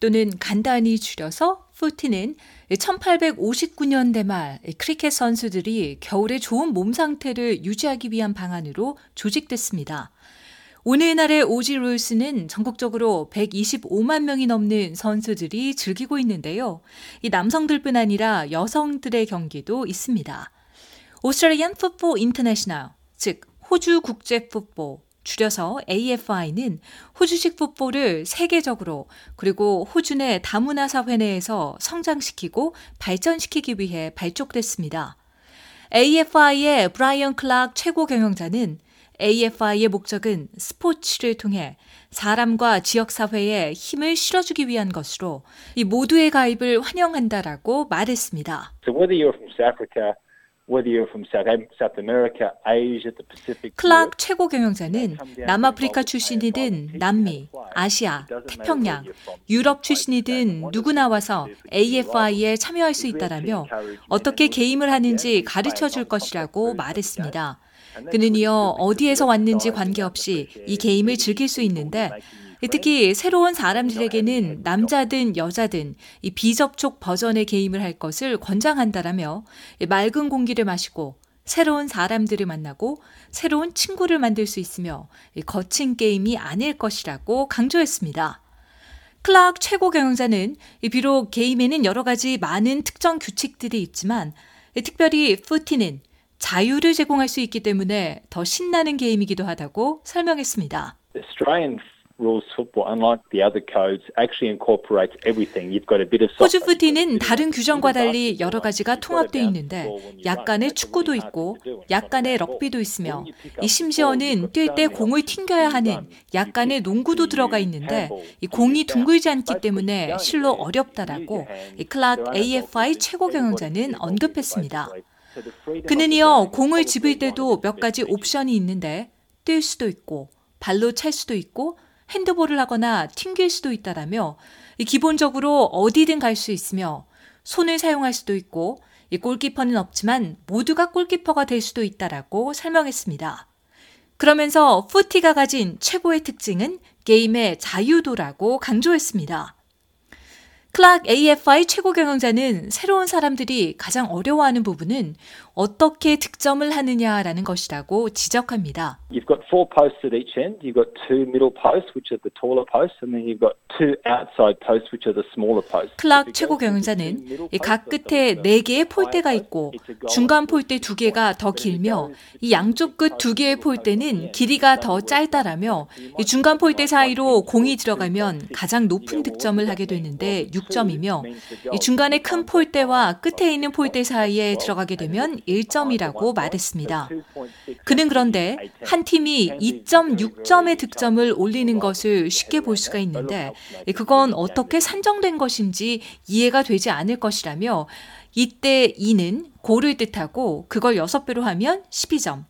또는 간단히 줄여서 footy는 1859년대 말 크리켓 선수들이 겨울에 좋은 몸 상태를 유지하기 위한 방안으로 조직됐습니다. 오늘날의 Aussie Rules는 전국적으로 125만 명이 넘는 선수들이 즐기고 있는데요. 이 남성들뿐 아니라 여성들의 경기도 있습니다. Australian Football International, 즉 호주 국제 풋볼 줄여서 AFI는 호주식 풋볼을 세계적으로 그리고 호주 내 다문화 사회 내에서 성장시키고 발전시키기 위해 발족됐습니다. AFI의 브라이언 클락 최고 경영자는 AFI의 목적은 스포츠를 통해 사람과 지역사회에 힘을 실어주기 위한 것으로 이 모두의 가입을 환영한다라고 말했습니다. So 클락 최고 경영자는 남아프리카 출신이든 남미, 아시아, 태평양, 유럽 출신이든 누구나 와서 AFI에 참여할 수 있다라며 어떻게 게임을 하는지 가르쳐 줄 것이라고 말했습니다. 그는 이어 어디에서 왔는지 관계없이 이 게임을 즐길 수 있는데 특히 새로운 사람들에게는 남자든 여자든 이 비접촉 버전의 게임을 할 것을 권장한다라며 맑은 공기를 마시고 새로운 사람들을 만나고 새로운 친구를 만들 수 있으며 거친 게임이 아닐 것이라고 강조했습니다. 클락 최고 경영자는 비록 게임에는 여러 가지 많은 특정 규칙들이 있지만 특별히 푸티는 자유를 제공할 수 있기 때문에 더 신나는 게임이기도 하다고 설명했습니다. Australian rules football, unlike the other codes, actually incorporates everything. You've got a bit of 호주 푸티는 다른 규정과 달리 여러 가지가 통합되어 있는데 약간의 축구도 있고 약간의 럭비도 있으며 이 심지어는 뛸 때 공을 튕겨야 하는 약간의 농구도 들어가 있는데 이 공이 둥글지 않기 때문에 실로 어렵다라고 이 클락 AFI 최고 경영자는 언급했습니다. 그는 이어 공을 집을 때도 몇 가지 옵션이 있는데 뛸 수도 있고 발로 찰 수도 있고 핸드볼을 하거나 튕길 수도 있다라며 기본적으로 어디든 갈 수 있으며 손을 사용할 수도 있고 이 골키퍼는 없지만 모두가 골키퍼가 될 수도 있다라고 설명했습니다. 그러면서 푸티가 가진 최고의 특징은 게임의 자유도라고 강조했습니다. 클락 AFI 최고 경영자는 새로운 사람들이 가장 어려워하는 부분은 어떻게 득점을 하느냐라는 것이라고 지적합니다. You've got four posts at each end. You've got two middle posts, which are the taller posts, and then you've got two outside posts, which are the smaller posts. 클락 최고 경영자는 각 끝에 네 개의 폴대가 있고 중간 폴대 두 개가 더 길며 이 양쪽 끝 두 개의 폴대는 길이가 더 짧다라며 이 중간 폴대 사이로 공이 들어가면 가장 높은 득점을 하게 되는데 6점이며 이 중간에 큰 폴대와 끝에 있는 폴대 사이에 들어가게 되면 1점이라고 말했습니다. 그는 그런데 한 팀이 2.6점의 득점을 올리는 것을 쉽게 볼 수가 있는데 그건 어떻게 산정된 것인지 이해가 되지 않을 것이라며 이때 2는 고를 뜻하고 그걸 6배로 하면 12점.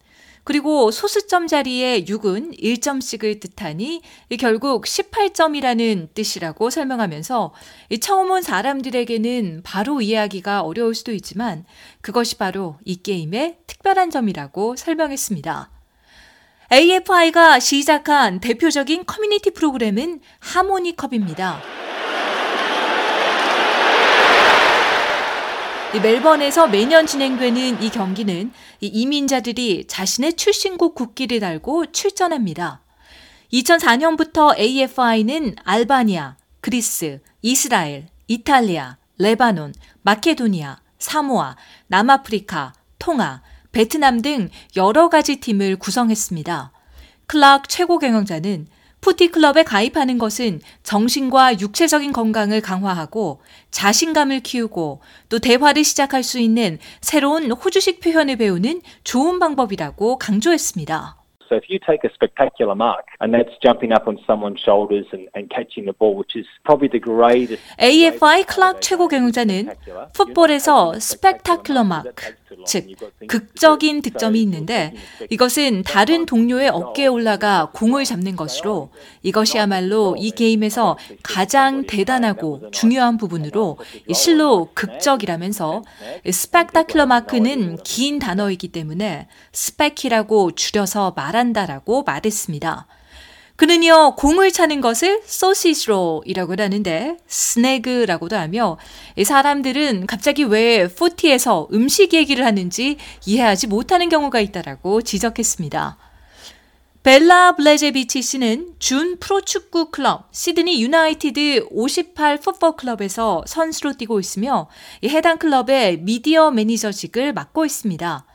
그리고 소수점 자리에 6은 1점씩을 뜻하니 결국 18점이라는 뜻이라고 설명하면서 처음 온 사람들에게는 바로 이해하기가 어려울 수도 있지만 그것이 바로 이 게임의 특별한 점이라고 설명했습니다. AFI가 시작한 대표적인 커뮤니티 프로그램은 하모니컵입니다. 멜번에서 매년 진행되는 이 경기는 이민자들이 자신의 출신국 국기를 달고 출전합니다. 2004년부터 AFI는 알바니아, 그리스, 이스라엘, 이탈리아, 레바논, 마케도니아, 사모아, 남아프리카, 통아, 베트남 등 여러 가지 팀을 구성했습니다. 클락 최고 경영자는 푸티클럽에 가입하는 것은 정신과 육체적인 건강을 강화하고 자신감을 키우고 또 대화를 시작할 수 있는 새로운 호주식 표현을 배우는 좋은 방법이라고 강조했습니다. So if you take a spectacular mark and that's jumping up on someone's shoulders and, and catching the ball, which is probably the greatest. AFI 클락 최고 경영자는 풋볼에서 스펙타클러 마크, 즉 극적인 득점이 있는데 이것은 다른 동료의 어깨에 올라가 공을 잡는 것으로 이것이야말로 이 게임에서 가장 대단하고 중요한 부분으로 실로 극적이라면서 스펙타클러 마크는 긴 단어이기 때문에 specky라고 줄여서 말 한다라고 말했습니다. 그는요, 공을 차는 것을 sausage roll이라고 하는데, snag라고도 하며, 사람들은 갑자기 왜 footy에서 음식 얘기를 하는지 이해하지 못하는 경우가 있다라고 지적했습니다. 벨라 블레제비치 씨는 준 프로축구 클럽 시드니 유나이티드 58 풋볼 클럽에서 선수로 뛰고 있으며 해당 클럽의 미디어 매니저직을 맡고 있습니다.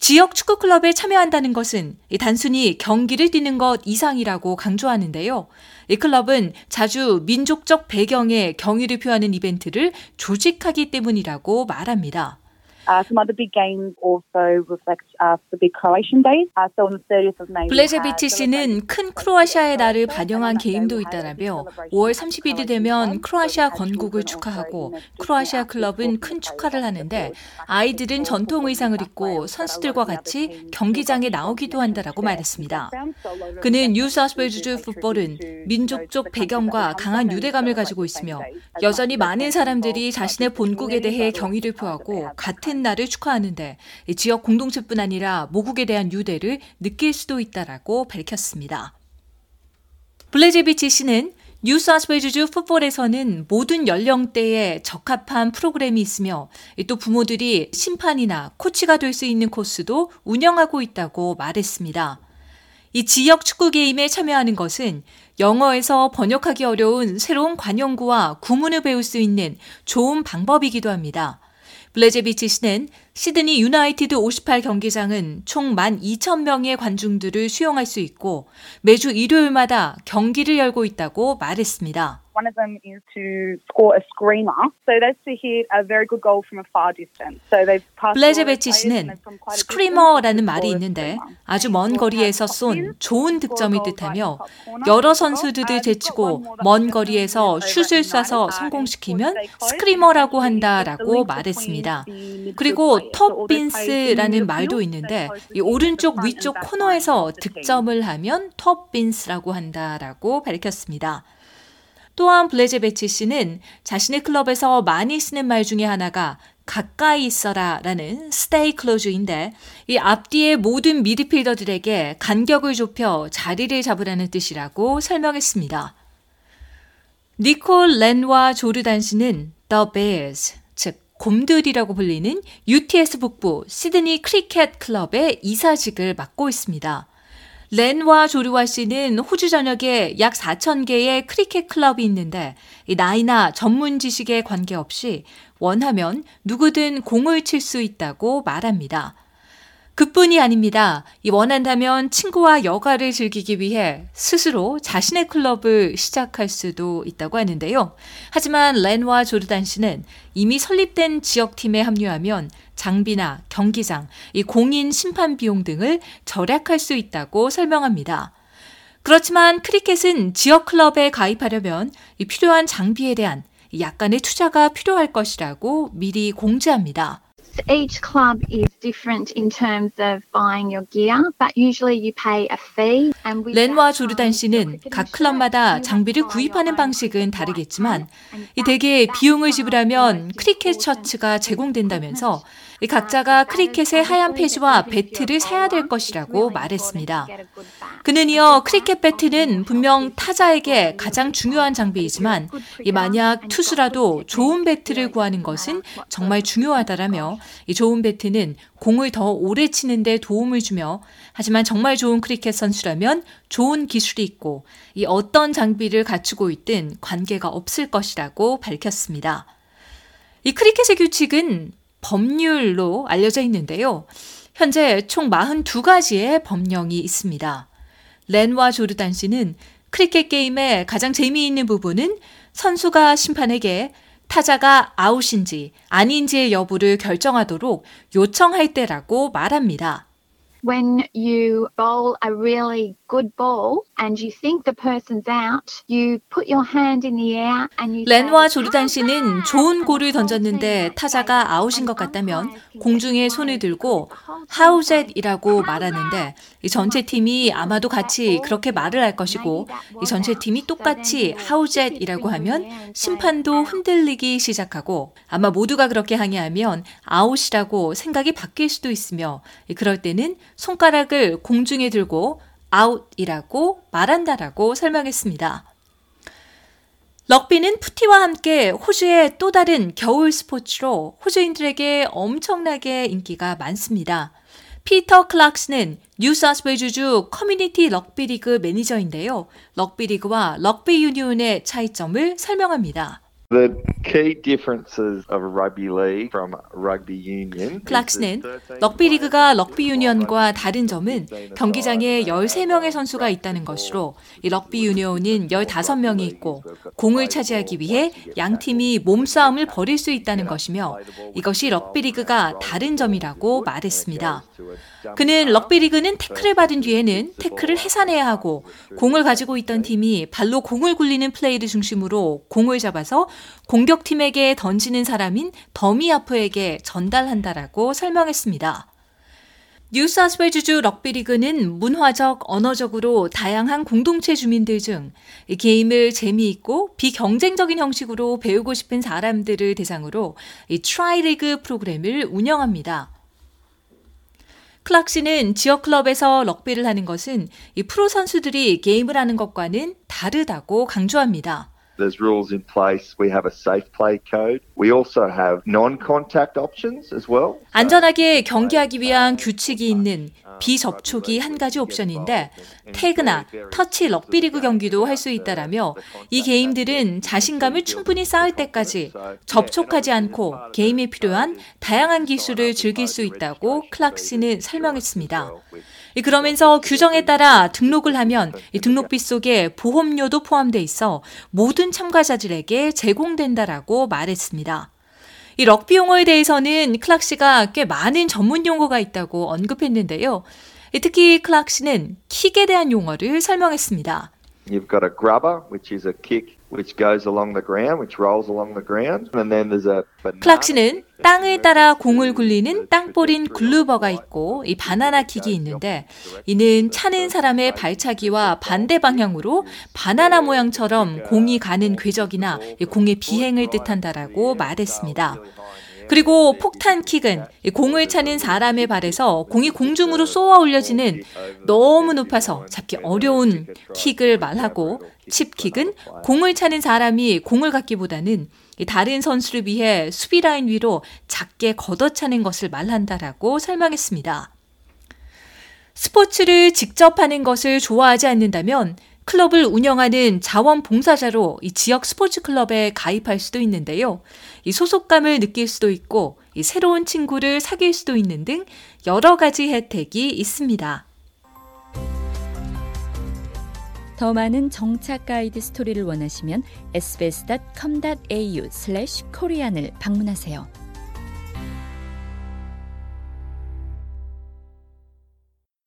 지역 축구 클럽에 참여한다는 것은 단순히 경기를 뛰는 것 이상이라고 강조하는데요. 이 클럽은 자주 민족적 배경의 경의를 표하는 이벤트를 조직하기 때문이라고 말합니다. Uh, some other big games also reflect uh, the big Croatian days. Uh, so on the 30th of May. 블레제비치 씨는 큰 크로아시아의 날을 반영한 게임도 있다라며 5월 30일이 되면 크로아시아 건국을 축하하고 크로아시아 클럽은 큰 축하를 하는데 아이들은 전통 의상을 입고 선수들과 같이 경기장에 나오기도 한다라고 말했습니다. 그는 뉴사우스웨일즈 풋볼은 민족적 배경과 강한 유대감을 가지고 있으며 여전히 많은 사람들이 자신의 본국에 대해 경의를 표하고 같은 날을 축하하는데 지역 공동체뿐 아니라 모국에 대한 유대를 느낄 수도 있다라고 밝혔습니다. 블레제비치 씨는 뉴사우스웨일즈 풋볼에서는 모든 연령대에 적합한 프로그램이 있으며 또 부모들이 심판이나 코치가 될 수 있는 코스도 운영하고 있다고 말했습니다. 이 지역 축구 게임에 참여하는 것은 영어에서 번역하기 어려운 새로운 관용구와 구문을 배울 수 있는 좋은 방법이기도 합니다. 블레제비치 씨는 시드니 유나이티드 58 경기장은 총 12,000명의 관중들을 수용할 수 있고 매주 일요일마다 경기를 열고 있다고 말했습니다. One of them is to score a screamer. So that's to hit a very good goal from a far distance. So they've passed 블레제베치 씨는 스크리머라는 말이 있는데 아주 먼 거리에서 쏜 좋은 득점이 뜻하며 여러 선수들을 제치고 먼 거리에서 슛을 쏴서 성공시키면 스크리머라고 한다라고 말했습니다. 그리고 톱 빈스라는 말도 있는데 이 오른쪽 위쪽 코너에서 득점을 하면 톱 빈스라고 한다라고 밝혔습니다. 또한 블레제베치 씨는 자신의 클럽에서 많이 쓰는 말 중에 하나가 가까이 있어라 라는 stay close인데 이 앞뒤의 모든 미드필더들에게 간격을 좁혀 자리를 잡으라는 뜻이라고 설명했습니다. 니콜 렌와 조르단 씨는 The Bears, 즉 곰들이라고 불리는 UTS 북부 시드니 크리켓 클럽의 이사직을 맡고 있습니다. 렌와 조르와 씨는 호주 전역에 약 4천 개의 크리켓 클럽이 있는데 나이나 전문 지식에 관계없이 원하면 누구든 공을 칠 수 있다고 말합니다. 그뿐이 아닙니다. 원한다면 친구와 여가를 즐기기 위해 스스로 자신의 클럽을 시작할 수도 있다고 하는데요. 하지만 렌와 조르단 씨는 이미 설립된 지역팀에 합류하면 장비나 경기장, 이 공인 심판 비용 등을 절약할 수 있다고 설명합니다. 그렇지만 크리켓은 지역 클럽에 가입하려면 필요한 장비에 대한 약간의 투자가 필요할 것이라고 미리 공지합니다. Each club is different in terms of buying your gear, but usually you pay a fee. 렌와 조르단 씨는 각 클럽마다 장비를 구입하는 방식은 다르겠지만 이 대개 비용을 지불하면 크리켓 셔츠가 제공된다면서 각자가 크리켓의 하얀 바지와 배트를 사야 될 것이라고 말했습니다. 그는 이어 크리켓 배트는 분명 타자에게 가장 중요한 장비이지만 만약 투수라도 좋은 배트를 구하는 것은 정말 중요하다라며 이 좋은 배트는 공을 더 오래 치는데 도움을 주며 하지만 정말 좋은 크리켓 선수라면 좋은 기술이 있고 이 어떤 장비를 갖추고 있든 관계가 없을 것이라고 밝혔습니다. 이 크리켓의 규칙은 법률로 알려져 있는데요. 현재 총 42가지의 법령이 있습니다. 렌와 조르단 씨는 크리켓 게임의 가장 재미있는 부분은 선수가 심판에게 타자가 아웃인지 아닌지의 여부를 결정하도록 요청할 때라고 말합니다. When you bowl a really good ball and you think the person's out, you put your hand in the air and you 렌와 조르단 씨는 좋은 볼을 던졌는데 타자가 아웃인 것 같다면 공중에 손을 들고 Howzat이라고 말하는데 이 전체 팀이 아마도 같이 그렇게 말을 할 것이고 이 전체 팀이 똑같이 Howzat이라고 하면 심판도 흔들리기 시작하고 아마 모두가 그렇게 항의하면 아웃이라고 생각이 바뀔 수도 있으며 그럴 때는 손가락을 공중에 들고 아웃이라고 말한다라고 설명했습니다. 럭비는 footy와 함께 호주의 또 다른 겨울 스포츠로 호주인들에게 엄청나게 인기가 많습니다. 피터 클락스는 뉴사우스웨일즈주 커뮤니티 럭비 리그 매니저인데요. 럭비 리그와 럭비 유니온의 차이점을 설명합니다. The key differences of a rugby league from rugby union. 클락스는 럭비 리그가 럭비 유니언과 다른 점은 경기장에 13명의 선수가 있다는 것으로 이 럭비 유니온은 15명이 있고 공을 차지하기 위해 양 팀이 몸싸움을 벌일 수 있다는 것이며 이것이 럭비 리그가 다른 점이라고 말했습니다. 그는 럭비 리그는 태클을 받은 뒤에는 태클을 해산해야 하고 공을 가지고 있던 팀이 발로 공을 굴리는 플레이를 중심으로 공을 잡아서 공격팀에게 던지는 사람인 dummy half에게 전달한다라고 설명했습니다. 뉴사우스웨일즈주 럭비리그는 문화적, 언어적으로 다양한 공동체 주민들 중 게임을 재미있고 비경쟁적인 형식으로 배우고 싶은 사람들을 대상으로 이 트라이리그 프로그램을 운영합니다. 클락시는 지역 클럽에서 럭비를 하는 것은 이 프로 선수들이 게임을 하는 것과는 다르다고 강조합니다. There's rules in place. We have a safe play code. We also have non-contact options as well. 안전하게 경기하기 위한 규칙이 있는 비접촉이 한 가지 옵션인데 태그나 터치 럭비리그 경기도 할 수 있다라며 이 게임들은 자신감을 충분히 쌓을 때까지 접촉하지 않고 게임에 필요한 다양한 기술을 즐길 수 있다고 클락시는 설명했습니다. 그러면서 규정에 따라 등록을 하면 등록비 속에 보험료도 포함돼 있어 모든 참가자들에게 제공된다라고 말했습니다. 이 럭비 용어에 대해서는 클락 씨가 꽤 많은 전문 용어가 있다고 언급했는데요. 특히 클락 씨는 킥에 대한 용어를 설명했습니다. You've got a grubber, which is a kick which goes along the ground, which rolls along the ground, and then there's a 클락시는 땅을 따라 공을 굴리는 땅볼인 글루버가 있고 이 바나나 킥이 있는데 이는 차는 사람의 발차기와 반대 방향으로 바나나 모양처럼 공이 가는 궤적이나 공의 비행을 뜻한다라고 말했습니다. 그리고 폭탄 킥은 공을 차는 사람의 발에서 공이 공중으로 쏘아 올려지는 너무 높아서 잡기 어려운 킥을 말하고 칩킥은 공을 차는 사람이 공을 갖기보다는 다른 선수를 위해 수비 라인 위로 작게 걷어차는 것을 말한다라고 설명했습니다. 스포츠를 직접 하는 것을 좋아하지 않는다면 클럽을 운영하는 자원봉사자로 이 지역 스포츠 클럽에 가입할 수도 있는데요. 이 소속감을 느낄 수도 있고 이 새로운 친구를 사귈 수도 있는 등 여러 가지 혜택이 있습니다. 더 많은 정착 가이드 스토리를 원하시면 sbs.com.au/korean을 방문하세요.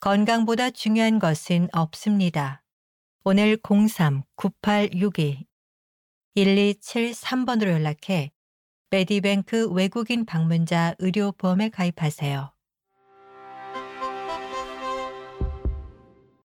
건강보다 중요한 것은 없습니다. 오늘 03-9862-1273번으로 연락해 메디뱅크 외국인 방문자 의료보험에 가입하세요.